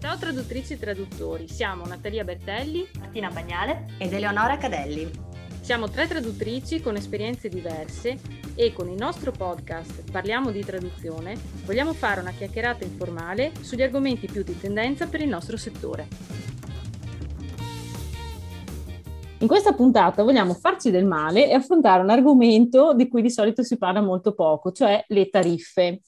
Ciao traduttrici e traduttori, siamo Natalia Bertelli, Martina Bagnale ed Eleonora Cadelli. Siamo tre traduttrici con esperienze diverse e con il nostro podcast Parliamo di traduzione vogliamo fare una chiacchierata informale sugli argomenti più di tendenza per il nostro settore. In questa puntata vogliamo farci del male e affrontare un argomento di cui di solito si parla molto poco, cioè le tariffe.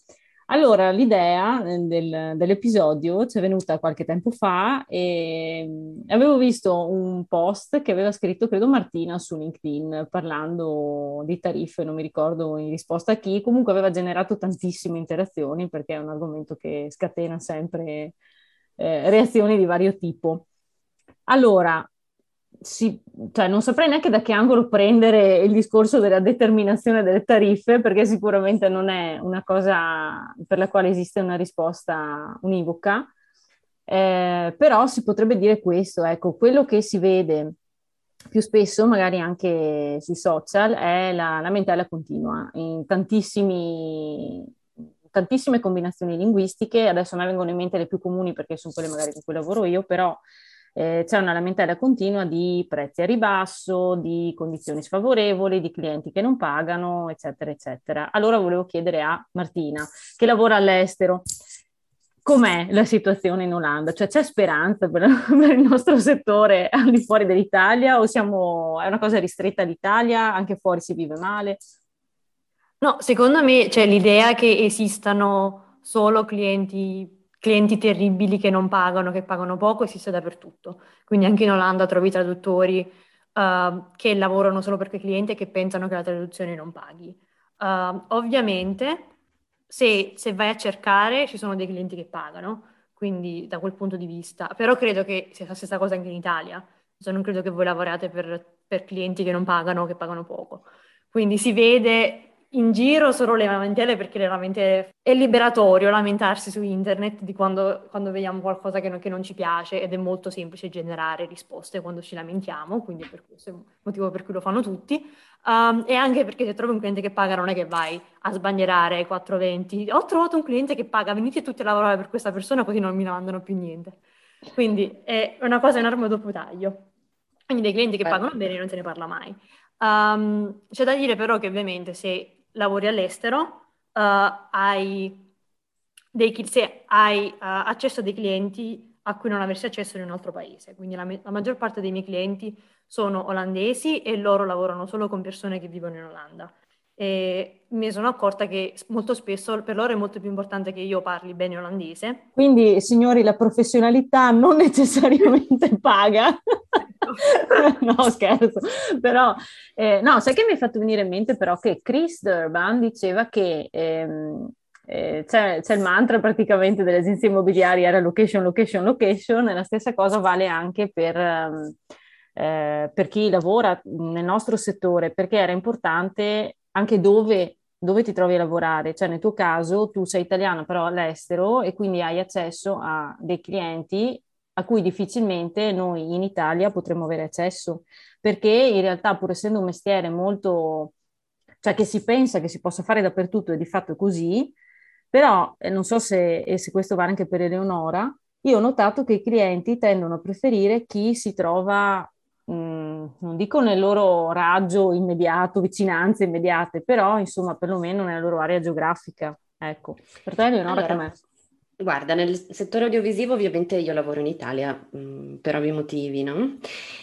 Allora, l'idea eh, del, dell'episodio ci è venuta qualche tempo fa e avevo visto un post che aveva scritto, credo, Martina su LinkedIn parlando di tariffe, non mi ricordo in risposta a chi, comunque aveva generato tantissime interazioni perché è un argomento che scatena sempre eh, reazioni di vario tipo. Allora, si, cioè non saprei neanche da che angolo prendere il discorso della determinazione delle tariffe, perché sicuramente non è una cosa per la quale esiste una risposta univoca, eh, però si potrebbe dire questo, ecco, quello che si vede più spesso, magari anche sui social, è la lamentela continua. In tantissime combinazioni linguistiche, adesso a me vengono in mente le più comuni perché sono quelle magari con cui lavoro io, però eh, c'è una lamentela continua di prezzi a ribasso, di condizioni sfavorevoli, di clienti che non pagano, eccetera, eccetera. Allora volevo chiedere a Martina, che lavora all'estero, com'è la situazione in Olanda? Cioè c'è speranza per, per, il nostro settore al di fuori dell'Italia o siamo, è una cosa ristretta all'Italia, anche fuori si vive male? No, secondo me c'è l'idea che esistano solo clienti clienti terribili che non pagano, che pagano poco, esiste dappertutto. Quindi anche in Olanda trovi traduttori uh, che lavorano solo per quei clienti e che pensano che la traduzione non paghi. Uh, ovviamente, se, se, vai a cercare, ci sono dei clienti che pagano, quindi da quel punto di vista. Però credo che sia la stessa cosa anche in Italia. Cioè, non credo che voi lavoriate per, per clienti che non pagano che pagano poco. Quindi si vede in giro solo le lamentele perché le lamentele è liberatorio lamentarsi su internet di quando, quando vediamo qualcosa che non, che non, ci piace ed è molto semplice generare risposte quando ci lamentiamo, quindi per questo è il motivo per cui lo fanno tutti. Um, e anche perché se trovi un cliente che paga non è che vai a sbaglierare ai 420. Ho trovato un cliente che paga, venite tutti a lavorare per questa persona così non mi mandano più niente. Quindi è una cosa enorme dopo taglio. Quindi dei clienti che pagano bene non se ne parla mai. Um, c'è da dire però che ovviamente se lavori all'estero, uh, hai, dei, se hai uh, accesso a dei clienti a cui non avresti accesso in un altro paese. Quindi la, la, maggior parte dei miei clienti sono olandesi e loro lavorano solo con persone che vivono in Olanda. E mi sono accorta che molto spesso per loro è molto più importante che io parli bene olandese. Quindi, signori, la professionalità non necessariamente paga. no, scherzo. Però, eh, no, sai che mi hai fatto venire in mente però che Chris Durban diceva che ehm, eh, c'è, c'è, il mantra praticamente delle agenzie immobiliari, era location, location, location, e la stessa cosa vale anche per... Um, eh, per chi lavora nel nostro settore, perché era importante anche dove, dove, ti trovi a lavorare. Cioè nel tuo caso tu sei italiano però all'estero e quindi hai accesso a dei clienti a cui difficilmente noi in Italia potremmo avere accesso, perché in realtà pur essendo un mestiere molto, cioè che si pensa che si possa fare dappertutto e di fatto è così, però eh, non so se, se questo vale anche per Eleonora, io ho notato che i clienti tendono a preferire chi si trova, mh, mm, non dico nel loro raggio immediato, vicinanze immediate, però insomma perlomeno nella loro area geografica. Ecco, per te Eleonora allora, com'è? Guarda, nel settore audiovisivo ovviamente io lavoro in Italia mh, mm, per ovvi motivi, no?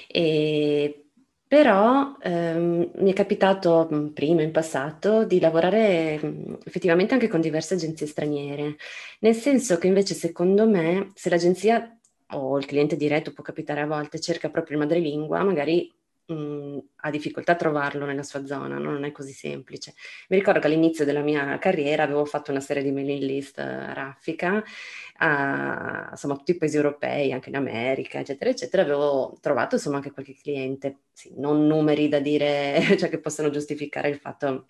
E, però ehm, mi è capitato mh, mm, prima, in passato, di lavorare mh, mm, effettivamente anche con diverse agenzie straniere, nel senso che invece secondo me se l'agenzia o il cliente diretto può capitare a volte, cerca proprio il madrelingua, magari mh, ha difficoltà a trovarlo nella sua zona, no? non è così semplice. Mi ricordo che all'inizio della mia carriera avevo fatto una serie di mailing list uh, raffica a insomma, tutti i paesi europei, anche in America, eccetera, eccetera. Avevo trovato insomma anche qualche cliente, sì, non numeri da dire, cioè che possano giustificare il fatto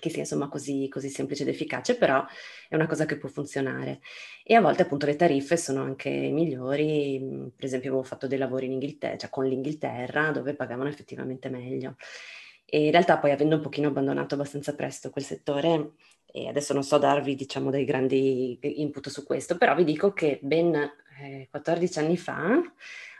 che sia insomma così, così, semplice ed efficace, però è una cosa che può funzionare. E a volte appunto le tariffe sono anche migliori, per esempio avevo fatto dei lavori in Inghilterra, cioè con l'Inghilterra, dove pagavano effettivamente meglio. E in realtà poi avendo un pochino abbandonato abbastanza presto quel settore, e adesso non so darvi diciamo dei grandi input su questo, però vi dico che ben eh, 14 anni fa,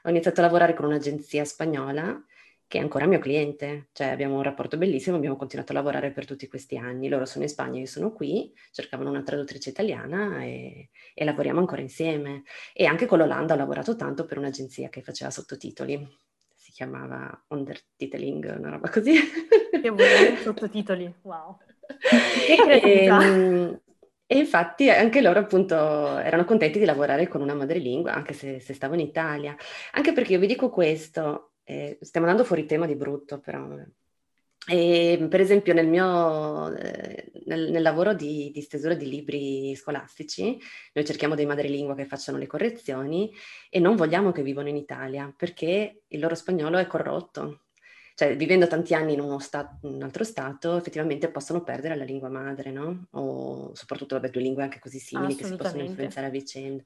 ho iniziato a lavorare con un'agenzia spagnola che è ancora mio cliente, cioè abbiamo un rapporto bellissimo, abbiamo continuato a lavorare per tutti questi anni. Loro sono in Spagna, io sono qui, cercavano una traduttrice italiana e, e lavoriamo ancora insieme. E anche con l'Olanda ho lavorato tanto per un'agenzia che faceva sottotitoli, si chiamava Undertiteling, una roba così. Che buoni sottotitoli, wow. Che creatività. E, e infatti anche loro appunto erano contenti di lavorare con una madrelingua, anche se, se stavo in Italia. Anche perché io vi dico questo, eh, stiamo andando fuori tema di brutto però. E, per esempio nel mio eh, nel, nel, lavoro di, di, stesura di libri scolastici noi cerchiamo dei madrelingua che facciano le correzioni e non vogliamo che vivano in Italia perché il loro spagnolo è corrotto cioè vivendo tanti anni in, uno stato, in un altro stato, effettivamente possono perdere la lingua madre, no? O soprattutto, vabbè, due lingue anche così simili che si possono influenzare a vicenda.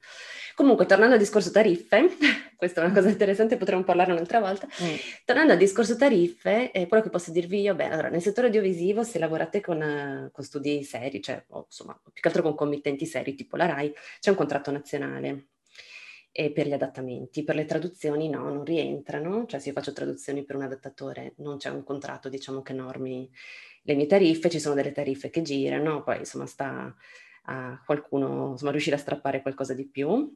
Comunque, tornando al discorso tariffe, questa è una cosa interessante, potremmo parlare un'altra volta. Mm. Tornando al discorso tariffe, eh, quello che posso dirvi io, beh, allora, nel settore audiovisivo, se lavorate con, uh, con studi seri, cioè, o, insomma, più che altro con committenti seri, tipo la RAI, c'è un contratto nazionale e per gli adattamenti. Per le traduzioni no, non rientrano, cioè se io faccio traduzioni per un adattatore non c'è un contratto diciamo che normi le mie tariffe, ci sono delle tariffe che girano, poi insomma sta a qualcuno insomma, riuscire a strappare qualcosa di più.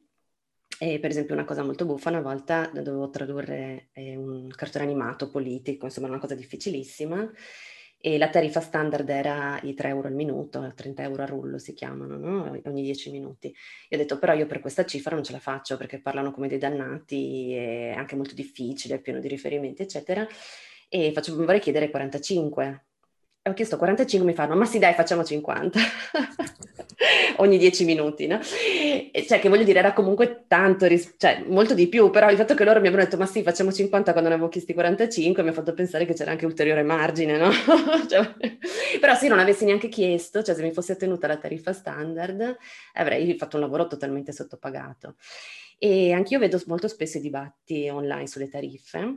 E per esempio una cosa molto buffa, una volta dovevo tradurre eh, un cartone animato politico, insomma una cosa difficilissima, e la tariffa standard era i 3 euro al minuto, 30 euro a rullo si chiamano, no? ogni 10 minuti. Io ho detto però io per questa cifra non ce la faccio perché parlano come dei dannati, è anche molto difficile, è pieno di riferimenti, eccetera. E faccio, vorrei chiedere 45 ho chiesto 45, mi fanno, ma sì dai, facciamo 50 ogni 10 minuti, no? E cioè, che voglio dire, era comunque tanto, ris- cioè, molto di più, però il fatto che loro mi abbiano detto, ma sì, facciamo 50 quando ne avevo chiesti 45, mi ha fatto pensare che c'era anche ulteriore margine, no? cioè, però se non avessi neanche chiesto, cioè se mi fosse tenuta la tariffa standard, avrei fatto un lavoro totalmente sottopagato. E anch'io vedo molto spesso i dibatti online sulle tariffe,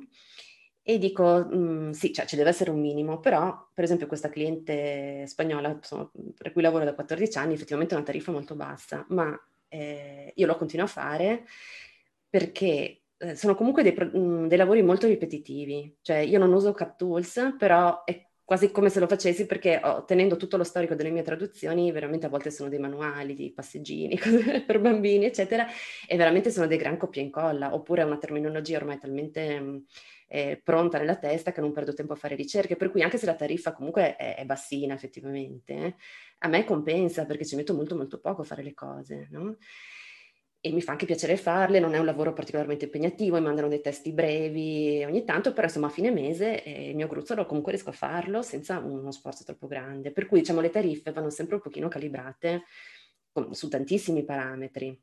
e dico, mh, sì, cioè, ci deve essere un minimo, però per esempio questa cliente spagnola, insomma, per cui lavoro da 14 anni, effettivamente è una tariffa molto bassa, ma eh, io lo continuo a fare perché eh, sono comunque dei, mh, dei, lavori molto ripetitivi, cioè io non uso CapTools, però è quasi come se lo facessi perché oh, tenendo tutto lo storico delle mie traduzioni, veramente a volte sono dei manuali di passeggini per bambini, eccetera, e veramente sono dei gran copia e incolla, oppure una terminologia ormai talmente... Mh, eh, pronta nella testa che non perdo tempo a fare ricerche, per cui anche se la tariffa comunque è, è bassina effettivamente, eh, a me compensa perché ci metto molto molto poco a fare le cose, no? E mi fa anche piacere farle, non è un lavoro particolarmente impegnativo, mi mandano dei testi brevi ogni tanto, però insomma a fine mese eh, il mio gruzzolo comunque riesco a farlo senza uno sforzo troppo grande. Per cui diciamo le tariffe vanno sempre un pochino calibrate con, su tantissimi parametri.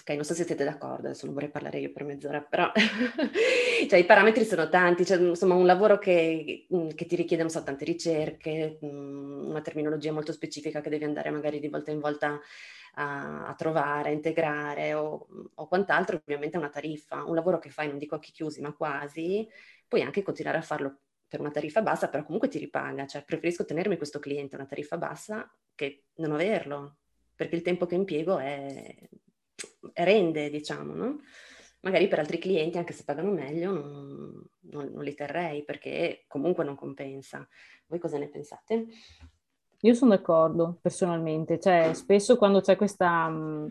Ok, non so se siete d'accordo, adesso non vorrei parlare io per mezz'ora, però cioè, i parametri sono tanti, cioè, insomma un lavoro che, mm, che, ti richiede, so, tante ricerche, mm, una terminologia molto specifica che devi andare magari di volta in volta a, a trovare, a integrare o, o, quant'altro, ovviamente è una tariffa. Un lavoro che fai, non dico occhi chiusi, ma quasi, puoi anche continuare a farlo per una tariffa bassa, però comunque ti ripaga, cioè preferisco tenermi questo cliente a una tariffa bassa che non averlo, perché il tempo che impiego è rende, diciamo, no? Magari per altri clienti, anche se pagano meglio, non, non, non li terrei perché comunque non compensa. Voi cosa ne pensate? Io sono d'accordo personalmente, cioè spesso quando c'è questa, mm,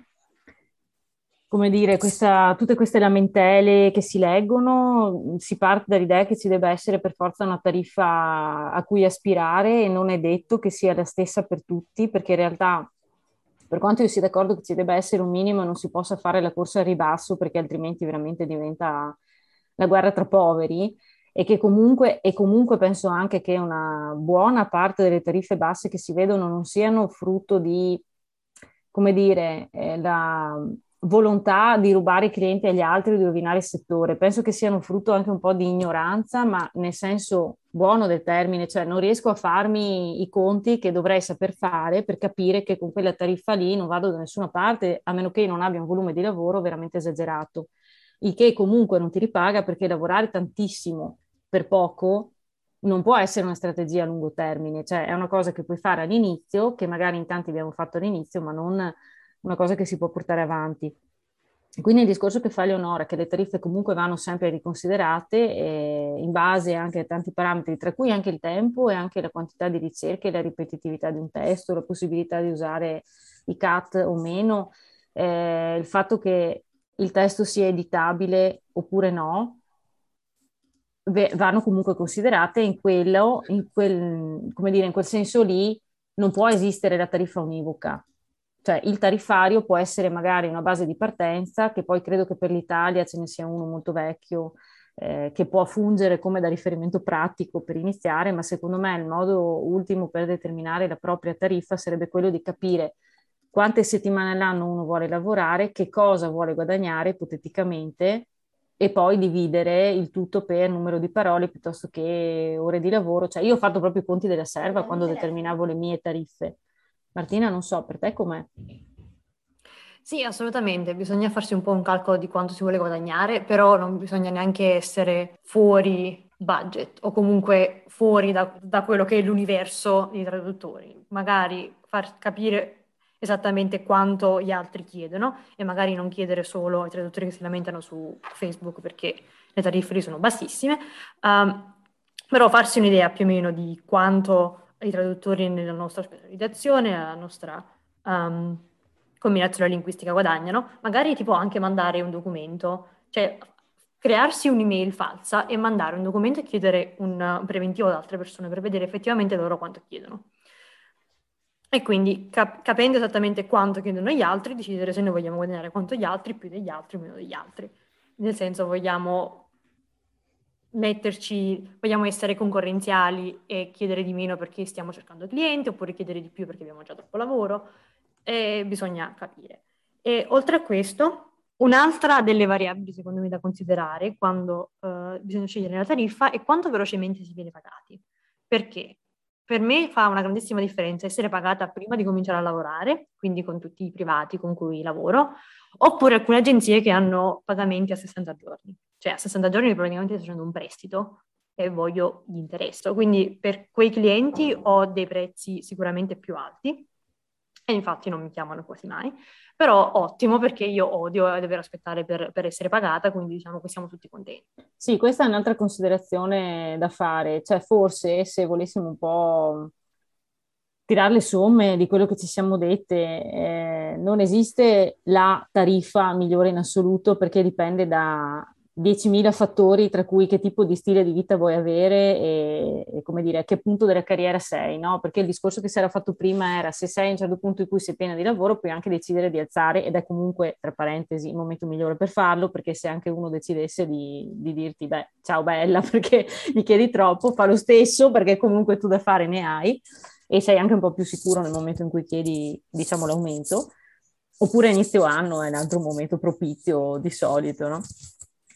come dire, questa, tutte queste lamentele che si leggono, si parte dall'idea che ci debba essere per forza una tariffa a cui aspirare e non è detto che sia la stessa per tutti, perché in realtà per quanto io sia d'accordo che ci debba essere un minimo non si possa fare la corsa al ribasso perché altrimenti veramente diventa la guerra tra poveri. E che comunque, e comunque penso anche che una buona parte delle tariffe basse che si vedono non siano frutto di, come dire, eh, la, volontà di rubare i clienti agli altri, di rovinare il settore. Penso che siano frutto anche un po' di ignoranza, ma nel senso buono del termine, cioè non riesco a farmi i conti che dovrei saper fare per capire che con quella tariffa lì non vado da nessuna parte, a meno che non abbia un volume di lavoro veramente esagerato, il che comunque non ti ripaga perché lavorare tantissimo per poco non può essere una strategia a lungo termine, cioè è una cosa che puoi fare all'inizio, che magari in tanti abbiamo fatto all'inizio, ma non una cosa che si può portare avanti. quindi il discorso che fa Leonora, che le tariffe comunque vanno sempre riconsiderate eh, in base anche a tanti parametri, tra cui anche il tempo e anche la quantità di ricerche, la ripetitività di un testo, la possibilità di usare i CAT o meno, eh, il fatto che il testo sia editabile oppure no, vanno comunque considerate in quello, in quel, come dire, in quel senso lì non può esistere la tariffa univoca. Cioè il tariffario può essere magari una base di partenza, che poi credo che per l'Italia ce ne sia uno molto vecchio, eh, che può fungere come da riferimento pratico per iniziare, ma secondo me il modo ultimo per determinare la propria tariffa sarebbe quello di capire quante settimane all'anno uno vuole lavorare, che cosa vuole guadagnare ipoteticamente e poi dividere il tutto per numero di parole piuttosto che ore di lavoro. Cioè io ho fatto proprio i conti della serva quando determinavo le mie tariffe. Martina, non so, per te com'è? Sì, assolutamente, bisogna farsi un po' un calcolo di quanto si vuole guadagnare, però non bisogna neanche essere fuori budget o comunque fuori da, da quello che è l'universo dei traduttori. Magari far capire esattamente quanto gli altri chiedono e magari non chiedere solo ai traduttori che si lamentano su Facebook perché le tariffe lì sono bassissime, um, però farsi un'idea più o meno di quanto i traduttori nella nostra specializzazione, nella nostra um, combinazione linguistica guadagnano, magari tipo anche mandare un documento, cioè crearsi un'email falsa e mandare un documento e chiedere un preventivo ad altre persone per vedere effettivamente loro quanto chiedono. E quindi cap- capendo esattamente quanto chiedono gli altri, decidere se noi vogliamo guadagnare quanto gli altri, più degli altri meno degli altri. Nel senso vogliamo metterci, vogliamo essere concorrenziali e chiedere di meno perché stiamo cercando clienti, oppure chiedere di più perché abbiamo già troppo lavoro, e bisogna capire. E oltre a questo, un'altra delle variabili secondo me da considerare quando uh, bisogna scegliere la tariffa è quanto velocemente si viene pagati. Perché? per me fa una grandissima differenza essere pagata prima di cominciare a lavorare, quindi con tutti i privati con cui lavoro, oppure alcune agenzie che hanno pagamenti a 60 giorni. Cioè a 60 giorni praticamente sto facendo un prestito e voglio l'interesse. Quindi per quei clienti ho dei prezzi sicuramente più alti e infatti non mi chiamano quasi mai, però ottimo perché io odio dover aspettare per, per, essere pagata, quindi diciamo che siamo tutti contenti. Sì, questa è un'altra considerazione da fare, cioè forse se volessimo un po' tirare le somme di quello che ci siamo dette, eh, non esiste la tariffa migliore in assoluto perché dipende da, 10.000 fattori, tra cui che tipo di stile di vita vuoi avere e, e, come dire, a che punto della carriera sei, no? Perché il discorso che si era fatto prima era se sei a un certo punto in cui sei piena di lavoro, puoi anche decidere di alzare ed è comunque, tra parentesi, il momento migliore per farlo, perché se anche uno decidesse di, di dirti, beh, ciao bella, perché gli chiedi troppo, fa lo stesso, perché comunque tu da fare ne hai e sei anche un po' più sicuro nel momento in cui chiedi, diciamo, l'aumento. Oppure inizio anno è un altro momento propizio di solito, no?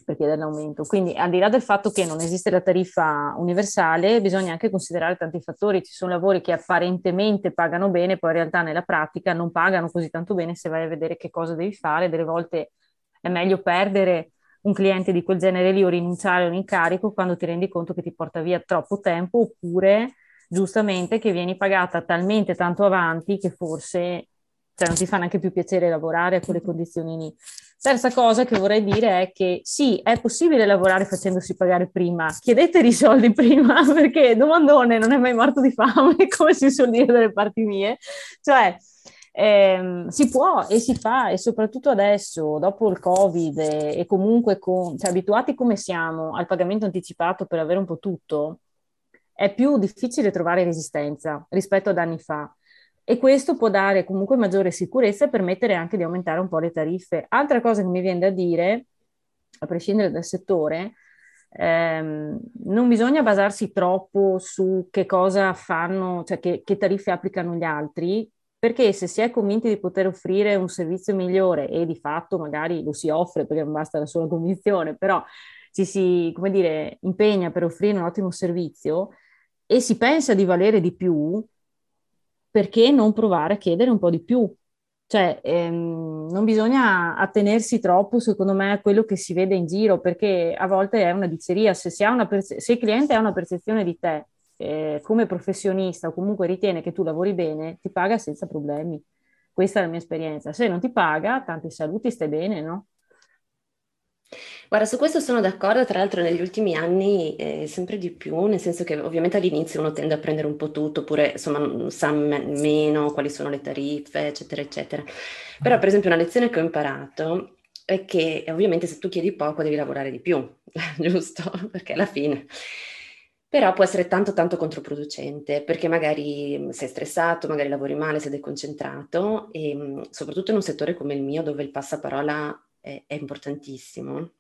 Per chiedere l'aumento. Quindi al di là del fatto che non esiste la tariffa universale, bisogna anche considerare tanti fattori. Ci sono lavori che apparentemente pagano bene, poi in realtà nella pratica non pagano così tanto bene se vai a vedere che cosa devi fare. Delle volte è meglio perdere un cliente di quel genere lì o rinunciare a un incarico quando ti rendi conto che ti porta via troppo tempo oppure giustamente che vieni pagata talmente tanto avanti che forse cioè non ti fa neanche più piacere lavorare a quelle condizioni lì. Terza cosa che vorrei dire è che sì, è possibile lavorare facendosi pagare prima, chiedete i soldi prima perché domandone non è mai morto di fame, come si suol dire dalle parti mie, cioè ehm, si può e si fa e soprattutto adesso, dopo il Covid e, e comunque con, cioè, abituati come siamo al pagamento anticipato per avere un po' tutto, è più difficile trovare resistenza rispetto ad anni fa e questo può dare comunque maggiore sicurezza e permettere anche di aumentare un po' le tariffe. Altra cosa che mi viene da dire, a prescindere dal settore, ehm, non bisogna basarsi troppo su che cosa fanno, cioè che, che tariffe applicano gli altri, perché se si è convinti di poter offrire un servizio migliore e di fatto magari lo si offre perché non basta la sola convinzione, però ci si, come dire, impegna per offrire un ottimo servizio e si pensa di valere di più, perché non provare a chiedere un po' di più? Cioè, ehm, non bisogna attenersi troppo, secondo me, a quello che si vede in giro, perché a volte è una diceria. Se, perce- se il cliente ha una percezione di te eh, come professionista o comunque ritiene che tu lavori bene, ti paga senza problemi. Questa è la mia esperienza. Se non ti paga, tanti saluti, stai bene, no? Guarda, su questo sono d'accordo, tra l'altro negli ultimi anni eh, sempre di più, nel senso che ovviamente all'inizio uno tende a prendere un po' tutto, oppure insomma sa me- meno quali sono le tariffe, eccetera, eccetera. Però per esempio una lezione che ho imparato è che ovviamente se tu chiedi poco devi lavorare di più, giusto? Perché alla fine... Però può essere tanto tanto controproducente perché magari sei stressato, magari lavori male, sei deconcentrato e soprattutto in un settore come il mio dove il passaparola è, è importantissimo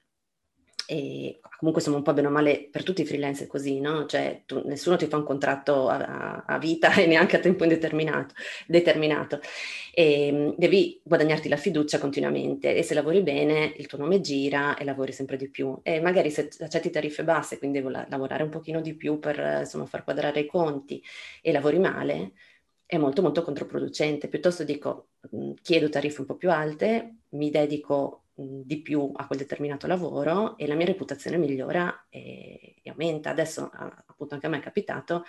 e comunque siamo un po' bene o male per tutti i freelance così, no? Cioè tu, nessuno ti fa un contratto a, a, vita e neanche a tempo indeterminato, determinato. E, mm, devi guadagnarti la fiducia continuamente e se lavori bene il tuo nome gira e lavori sempre di più. E magari se accetti tariffe basse, quindi devo la, lavorare un pochino di più per insomma, far quadrare i conti e lavori male, è molto molto controproducente. Piuttosto dico, chiedo tariffe un po' più alte, mi dedico di più a quel determinato lavoro e la mia reputazione migliora e, e aumenta. Adesso appunto anche a me è capitato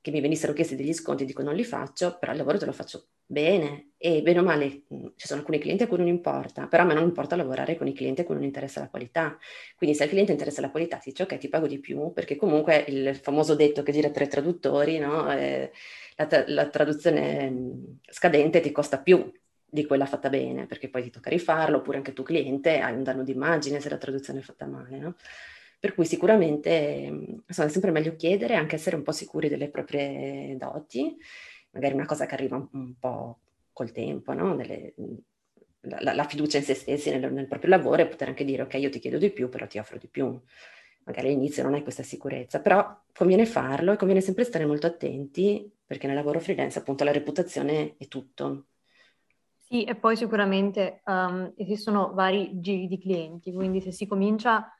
che mi venissero chiesti degli sconti, dico non li faccio, però il lavoro te lo faccio bene e bene o male ci sono alcuni clienti a cui non importa, però a me non importa lavorare con i clienti a cui non interessa la qualità. Quindi se al cliente interessa la qualità ti dice ok ti pago di più perché comunque il famoso detto che gira tra i traduttori, no? eh, la, tra- la traduzione scadente ti costa più di quella fatta bene, perché poi ti tocca rifarlo, oppure anche tu cliente hai un danno d'immagine se la traduzione è fatta male, no? Per cui sicuramente insomma, è sempre meglio chiedere, anche essere un po' sicuri delle proprie doti, magari una cosa che arriva un, po' col tempo, no? Delle, la, la, fiducia in se stessi, nel, nel, proprio lavoro e poter anche dire ok, io ti chiedo di più, però ti offro di più. Magari all'inizio non hai questa sicurezza, però conviene farlo e conviene sempre stare molto attenti perché nel lavoro freelance appunto la reputazione è tutto sì, e poi sicuramente um, esistono vari giri di clienti, quindi se si comincia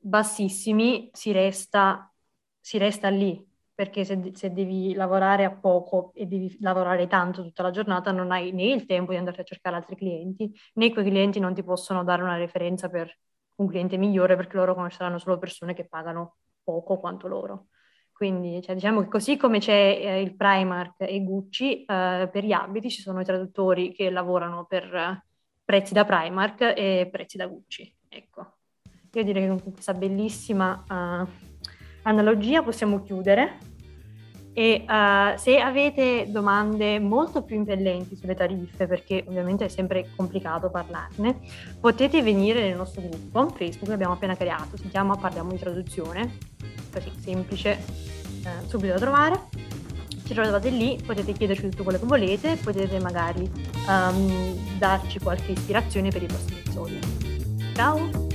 bassissimi si resta, si resta lì, perché se, se, devi lavorare a poco e devi lavorare tanto tutta la giornata non hai né il tempo di andare a cercare altri clienti, né quei clienti non ti possono dare una referenza per un cliente migliore perché loro conosceranno solo persone che pagano poco quanto loro. Quindi cioè, diciamo che così come c'è eh, il Primark e Gucci, eh, per gli abiti ci sono i traduttori che lavorano per eh, prezzi da Primark e prezzi da Gucci. Ecco, io direi che con questa bellissima uh, analogia possiamo chiudere. E uh, se avete domande molto più impellenti sulle tariffe, perché ovviamente è sempre complicato parlarne, potete venire nel nostro gruppo Facebook che abbiamo appena creato, si chiama Parliamo di traduzione, così semplice, eh, subito da trovare. Ci trovate lì, potete chiederci tutto quello che volete, potete magari um, darci qualche ispirazione per i prossimi episodi. Ciao!